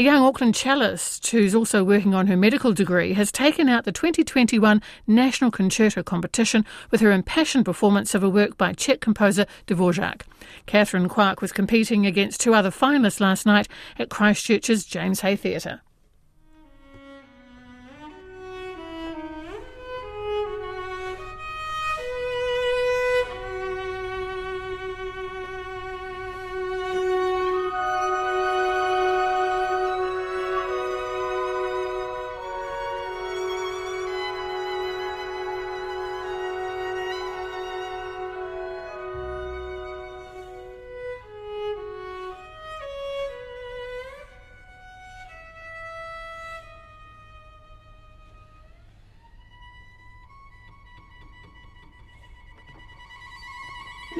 A young Auckland cellist who's also working on her medical degree has taken out the 2021 National Concerto Competition with her impassioned performance of a work by Czech composer Dvorak. Catherine Kwak was competing against two other finalists last night at Christchurch's James Hay Theatre.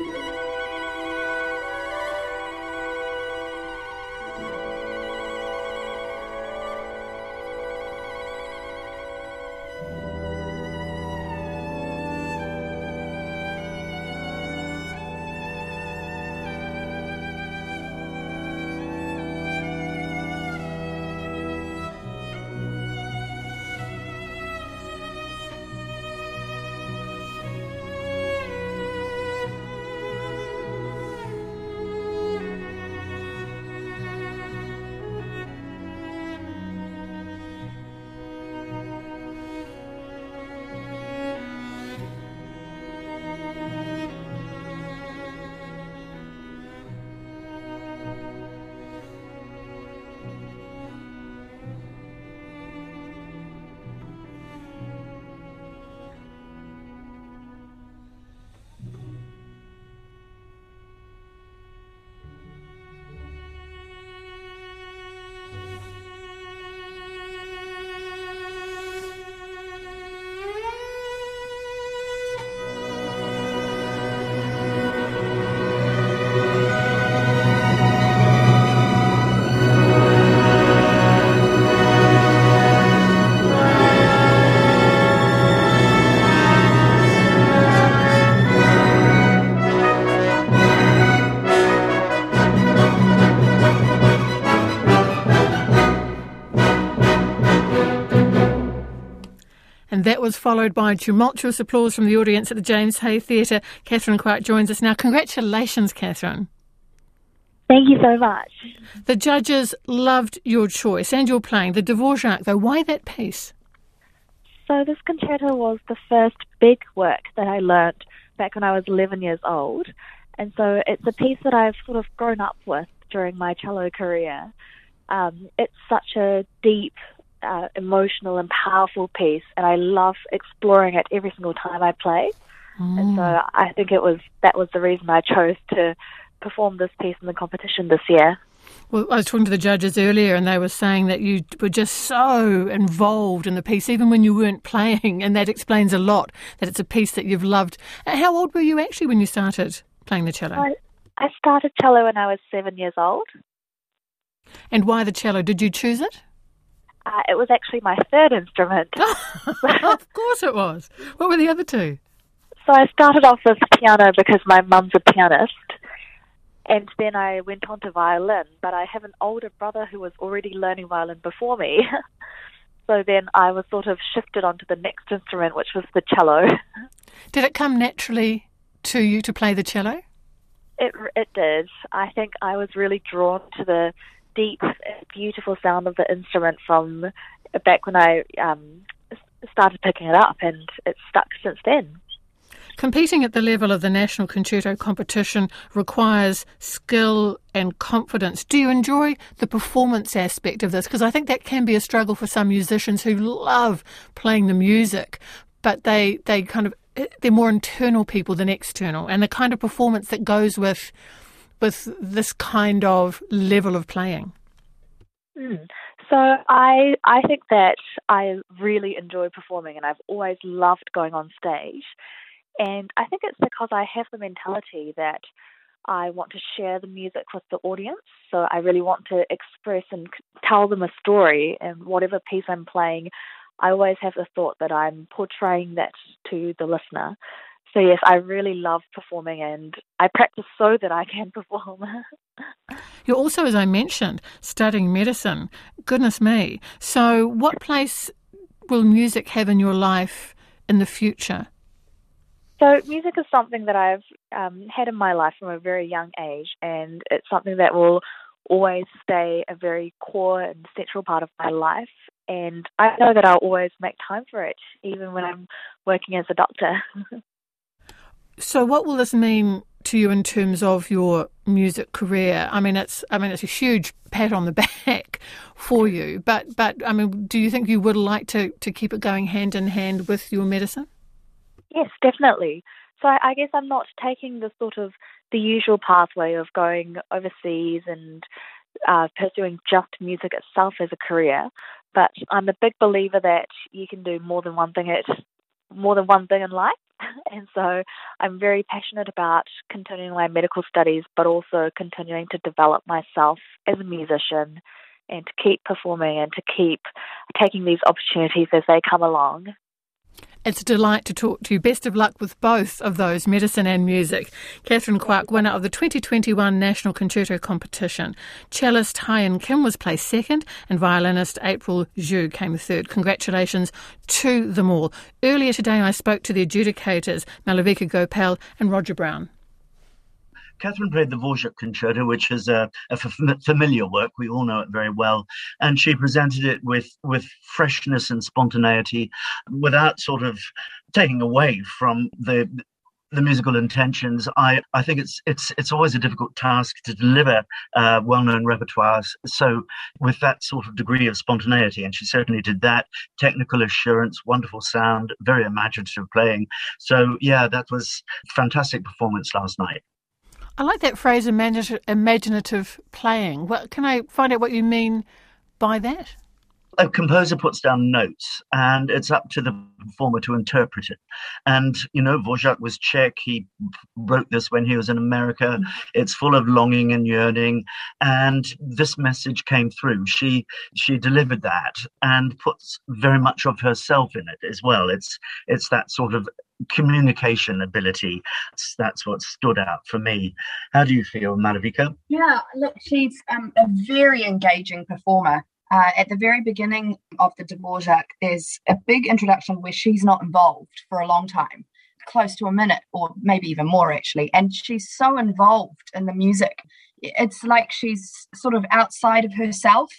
And that was followed by tumultuous applause from the audience at the James Hay Theatre. Catherine Kwak joins us now. Congratulations, Catherine. Thank you so much. The judges loved your choice and your playing. The Dvorak, though, why that piece? So, this concerto was the first big work that I learnt back when I was 11 years old. And so, it's a piece that I've sort of grown up with during my cello career. Um, it's such a deep uh, emotional and powerful piece, and I love exploring it every single time I play. Mm. And so mm. I think it was that was the reason I chose to perform this piece in the competition this year. Well, I was talking to the judges earlier, and they were saying that you were just so involved in the piece, even when you weren't playing, and that explains a lot. That it's a piece that you've loved. Uh, how old were you actually when you started playing the cello? I, I started cello when I was seven years old. And why the cello? Did you choose it? Uh, it was actually my third instrument. of course it was. What were the other two? So I started off with piano because my mum's a pianist. And then I went on to violin, but I have an older brother who was already learning violin before me. so then I was sort of shifted onto the next instrument, which was the cello. Did it come naturally to you to play the cello? It it did. I think I was really drawn to the deep, beautiful sound of the instrument from back when I um, started picking it up, and it's stuck since then. Competing at the level of the National Concerto competition requires skill and confidence. Do you enjoy the performance aspect of this? Because I think that can be a struggle for some musicians who love playing the music, but they, they kind of they're more internal people than external, and the kind of performance that goes with with this kind of level of playing? Mm. So I I think that I really enjoy performing and I've always loved going on stage. And I think it's because I have the mentality that I want to share the music with the audience. So I really want to express and tell them a story and whatever piece I'm playing, I always have the thought that I'm portraying that to the listener. So yes, I really love performing and I practice so that I can perform. You're also, as I mentioned, studying medicine. Goodness me. So, what place will music have in your life in the future? So, music is something that I've um, had in my life from a very young age, and it's something that will always stay a very core and central part of my life. And I know that I'll always make time for it, even when I'm working as a doctor. so, what will this mean to you in terms of your music career? I mean, it's I mean it's a huge pat on the back for you, but but I mean, do you think you would like to to keep it going hand in hand with your medicine? Yes, definitely. So I, I guess I'm not taking the sort of the usual pathway of going overseas and uh, pursuing just music itself as a career, but I'm a big believer that you can do more than one thing at more than one thing in life. And so I'm very passionate about continuing my medical studies, but also continuing to develop myself as a musician and to keep performing and to keep taking these opportunities as they come along. It's a delight to talk to you. Best of luck with both of those, medicine and music. Catherine Kwak, winner of the 2021 National Concerto Competition. Cellist Hyen Kim was placed second, and violinist April Zhu came third. Congratulations to them all. Earlier today, I spoke to the adjudicators, Malavika Gopal and Roger Brown. Catherine played the Dvorak Concerto, which is a, familiar work. We all know it very well. And she presented it with, with freshness and spontaneity without sort of taking away from the, the musical intentions. I, I think it's it's it's always a difficult task to deliver uh, well-known repertoires. So with that sort of degree of spontaneity, and she certainly did that. Technical assurance, wonderful sound, very imaginative playing. So yeah, that was fantastic performance last night. I like that phrase, imaginative playing. What, can I find out what you mean by that? a composer puts down notes and it's up to the performer to interpret it. And, you know, Dvorak was Czech. He wrote this when he was in America. Mm-hmm. It's full of longing and yearning. And this message came through. She, she delivered that and puts very much of herself in it as well. It's, it's that sort of communication ability. That's what stood out for me. How do you feel, Malavika? Yeah, look, she's um, a very engaging performer. Uh, at the very beginning of the Dvorak, there's a big introduction where she's not involved for a long time, close to a minute or maybe even more actually. And she's so involved in the music. It's like she's sort of outside of herself,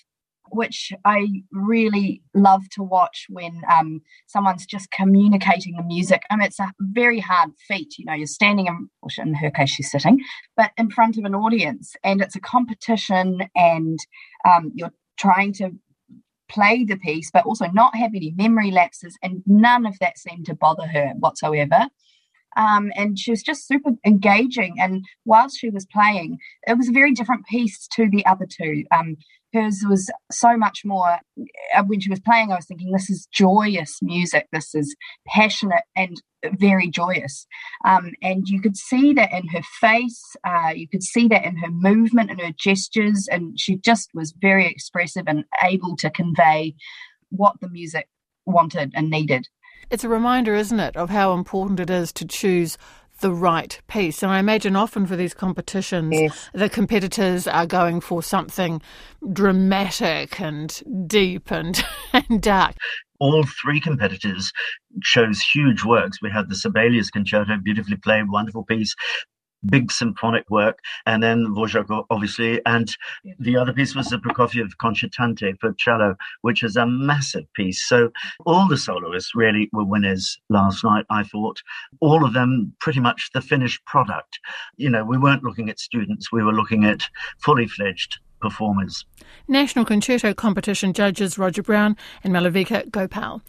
which I really love to watch when um, someone's just communicating the music. I mean, it's a very hard feat. You know, you're standing in, in her case, she's sitting, but in front of an audience, and it's a competition, and um, you're trying to play the piece, but also not have any memory lapses, and none of that seemed to bother her whatsoever. Um, and she was just super engaging. And whilst she was playing, it was a very different piece to the other two. Um, hers was so much more uh, when she was playing i was thinking this is joyous music. This is passionate and very joyous. Um, and you could see that in her face uh, you could see that in her movement and her gestures and she just was very expressive and able to convey what the music wanted and needed. It's a reminder isn't it of how important it is to choose the right piece. And I imagine often for these competitions, yes. the competitors are going for something dramatic and deep and, and dark. All three competitors chose huge works. We had the Sibelius Concerto, beautifully played, wonderful piece big symphonic work, and then Dvorak, obviously, and the other piece was the Prokofiev Concertante for cello, which is a massive piece. So all the soloists really were winners last night, I thought. All of them pretty much the finished product. You know, we weren't looking at students, we were looking at fully fledged performers. National Concerto Competition judges Roger Brown and Malavika Gopal.